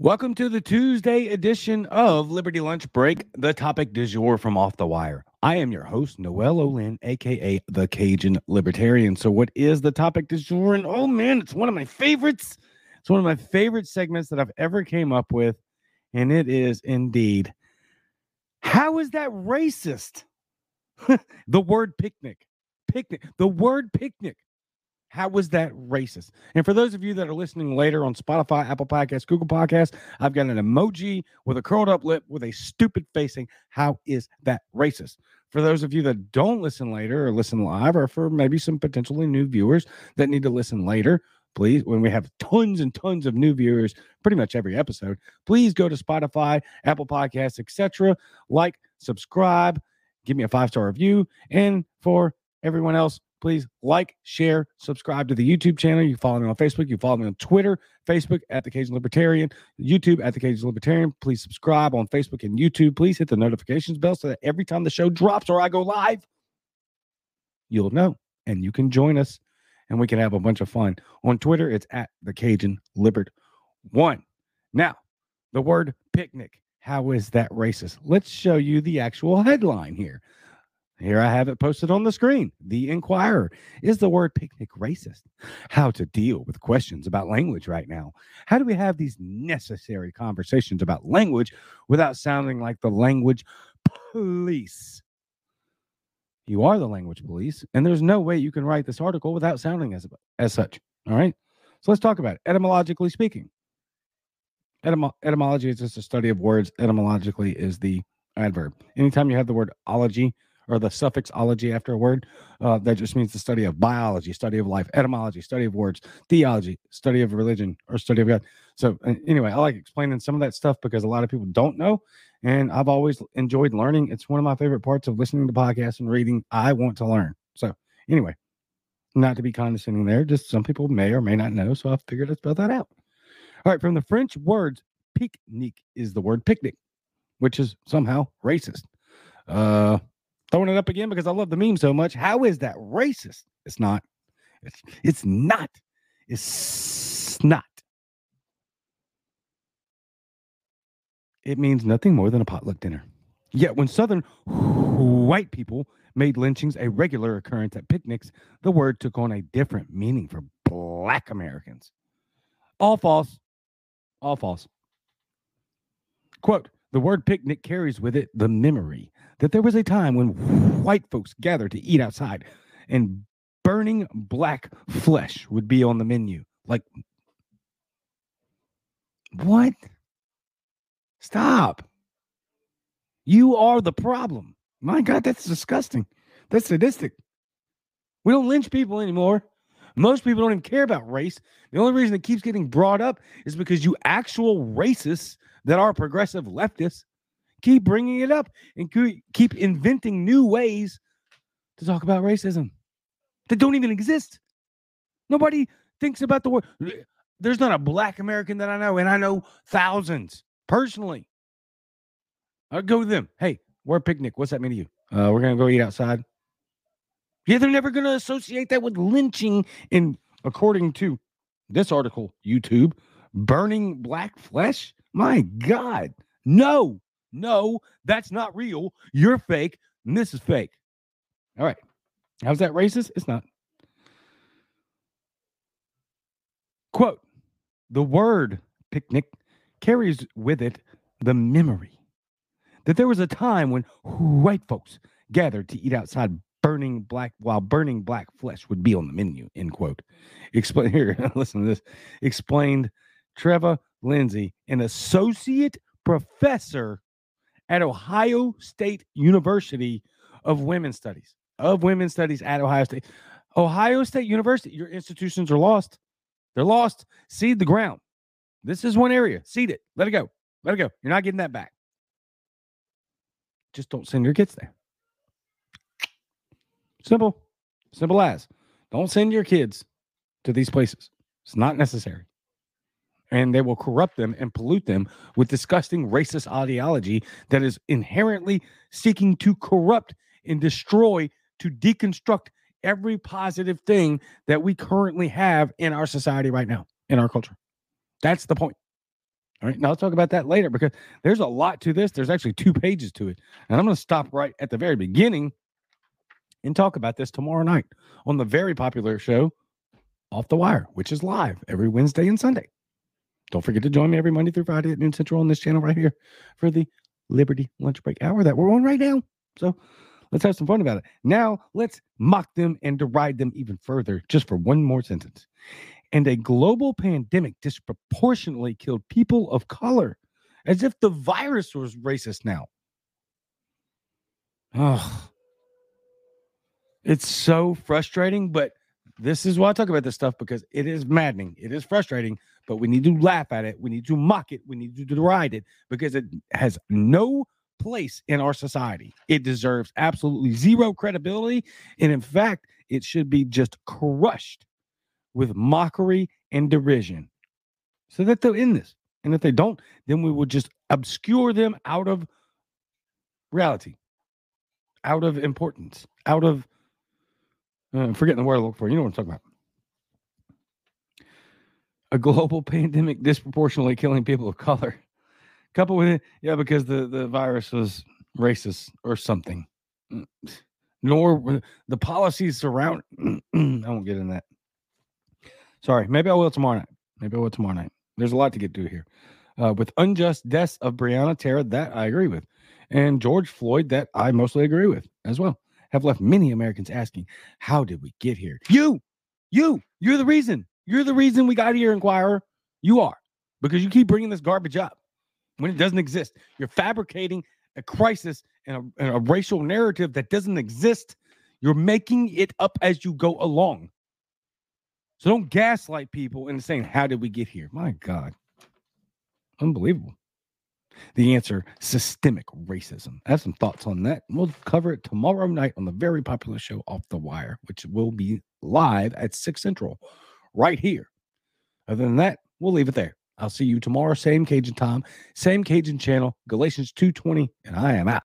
Welcome to the Tuesday edition of Liberty Lunch Break, the topic du jour from Off the Wire. I am your host, Noel Olin, aka the Cajun Libertarian. So, what is the topic du jour? And oh man, it's one of my favorites. It's one of my favorite segments that I've ever came up with, and it is indeed. How is that racist? the word picnic, picnic, the word picnic. How was that racist? And for those of you that are listening later on Spotify, Apple Podcasts, Google Podcasts, I've got an emoji with a curled up lip with a stupid facing. How is that racist? For those of you that don't listen later or listen live, or for maybe some potentially new viewers that need to listen later, please, when we have tons and tons of new viewers pretty much every episode, please go to Spotify, Apple Podcasts, etc. Like, subscribe, give me a five star review. And for everyone else, please like, share, subscribe to the YouTube channel. You follow me on Facebook. You follow me on Twitter, Facebook at the Cajun Libertarian, YouTube at the Cajun Libertarian. Please subscribe on Facebook and YouTube. Please hit the notifications bell so that every time the show drops or I go live, you'll know and you can join us and we can have a bunch of fun. On Twitter, it's at the Cajun Libert one. Now, the word picnic. How is that racist? Let's show you the actual headline here. Here I have it posted on the screen. The Inquirer. Is the word picnic racist? How to deal with questions about language right now. How do we have these necessary conversations about language without sounding like the language police? You are the language police, and there's no way you can write this article without sounding as, as such. All right. So let's talk about it. Etymologically speaking, Etym- etymology is just a study of words. Etymologically is the adverb. Anytime you have the word ology, or the suffix ology after a word. Uh, that just means the study of biology, study of life, etymology, study of words, theology, study of religion, or study of God. So, anyway, I like explaining some of that stuff because a lot of people don't know. And I've always enjoyed learning. It's one of my favorite parts of listening to podcasts and reading. I want to learn. So, anyway, not to be condescending there, just some people may or may not know. So, I figured I'd spell that out. All right, from the French words, picnic is the word picnic, which is somehow racist. Uh, throwing it up again because I love the meme so much. How is that racist? It's not. It's, it's not. It's not. It means nothing more than a potluck dinner. Yet when Southern white people made lynchings a regular occurrence at picnics, the word took on a different meaning for black Americans. All false. All false. Quote The word picnic carries with it the memory that there was a time when white folks gathered to eat outside and burning black flesh would be on the menu. Like, what? Stop. You are the problem. My God, that's disgusting. That's sadistic. We don't lynch people anymore. Most people don't even care about race. The only reason it keeps getting brought up is because you actual racists that are progressive leftists keep bringing it up and keep inventing new ways to talk about racism that don't even exist. Nobody thinks about the word. There's not a black American that I know, and I know thousands personally. I'll go with them. Hey, we're a picnic. What's that mean to you? Uh, we're gonna go eat outside. Yeah, they're never gonna associate that with lynching. And according to this article, YouTube, burning black flesh. My God, no, no, that's not real. You're fake. And this is fake. All right. How's that racist? It's not. Quote The word picnic carries with it the memory that there was a time when white folks gathered to eat outside burning black while burning black flesh would be on the menu end quote explain here listen to this explained Treva Lindsey an associate professor at Ohio State University of Women's Studies. Of Women's Studies at Ohio State. Ohio State University, your institutions are lost. They're lost. Cede the ground. This is one area. Cede it. Let it go. Let it go. You're not getting that back. Just don't send your kids there. Simple. Simple as. Don't send your kids to these places. It's not necessary and they will corrupt them and pollute them with disgusting racist ideology that is inherently seeking to corrupt and destroy, to deconstruct every positive thing that we currently have in our society right now, in our culture. That's the point. All right. Now I'll talk about that later because there's a lot to this. There's actually two pages to it. And I'm going to stop right at the very beginning and talk about this tomorrow night on the very popular show, Off the Wire, which is live every Wednesday and Sunday. Don't forget to join me every Monday through Friday at noon central on this channel right here for the Liberty lunch break hour that we're on right now. So let's have some fun about it. Now let's mock them and deride them even further just for one more sentence. And a global pandemic disproportionately killed people of color as if the virus was racist now. Oh, it's so frustrating, but this is why I talk about this stuff because it is maddening. It is frustrating, but we need to laugh at it. We need to mock it. We need to deride it because it has no place in our society. It deserves absolutely zero credibility. And in fact, it should be just crushed with mockery and derision so that they're in this. And if they don't, then we will just obscure them out of reality, out of importance, out of I'm forgetting the word I look for. You know what I'm talking about. A global pandemic disproportionately killing people of color. Couple with it, yeah, because the, the virus was racist or something. Mm, nor the policies surround. I won't get in that. Sorry, maybe I will tomorrow night. Maybe I will tomorrow night. There's a lot to get to here. Uh, with unjust deaths of Breonna Taylor, that I agree with, and George Floyd, that I mostly agree with as well have left many Americans asking, How did we get here? You, you, you're the reason. You're the reason we got here, Inquirer. You are because you keep bringing this garbage up when it doesn't exist. You're fabricating a crisis and a, and a racial narrative that doesn't exist. You're making it up as you go along. So don't gaslight people into saying, How did we get here? My God. Unbelievable. The answer systemic racism. I have some thoughts on that. We'll cover it tomorrow night on the very popular show Off the Wire, which will be live at 6 Central right here. Other than that, we'll leave it there. I'll see you tomorrow, same Cajun time, same Cajun channel, Galatians 2:20, and I am out.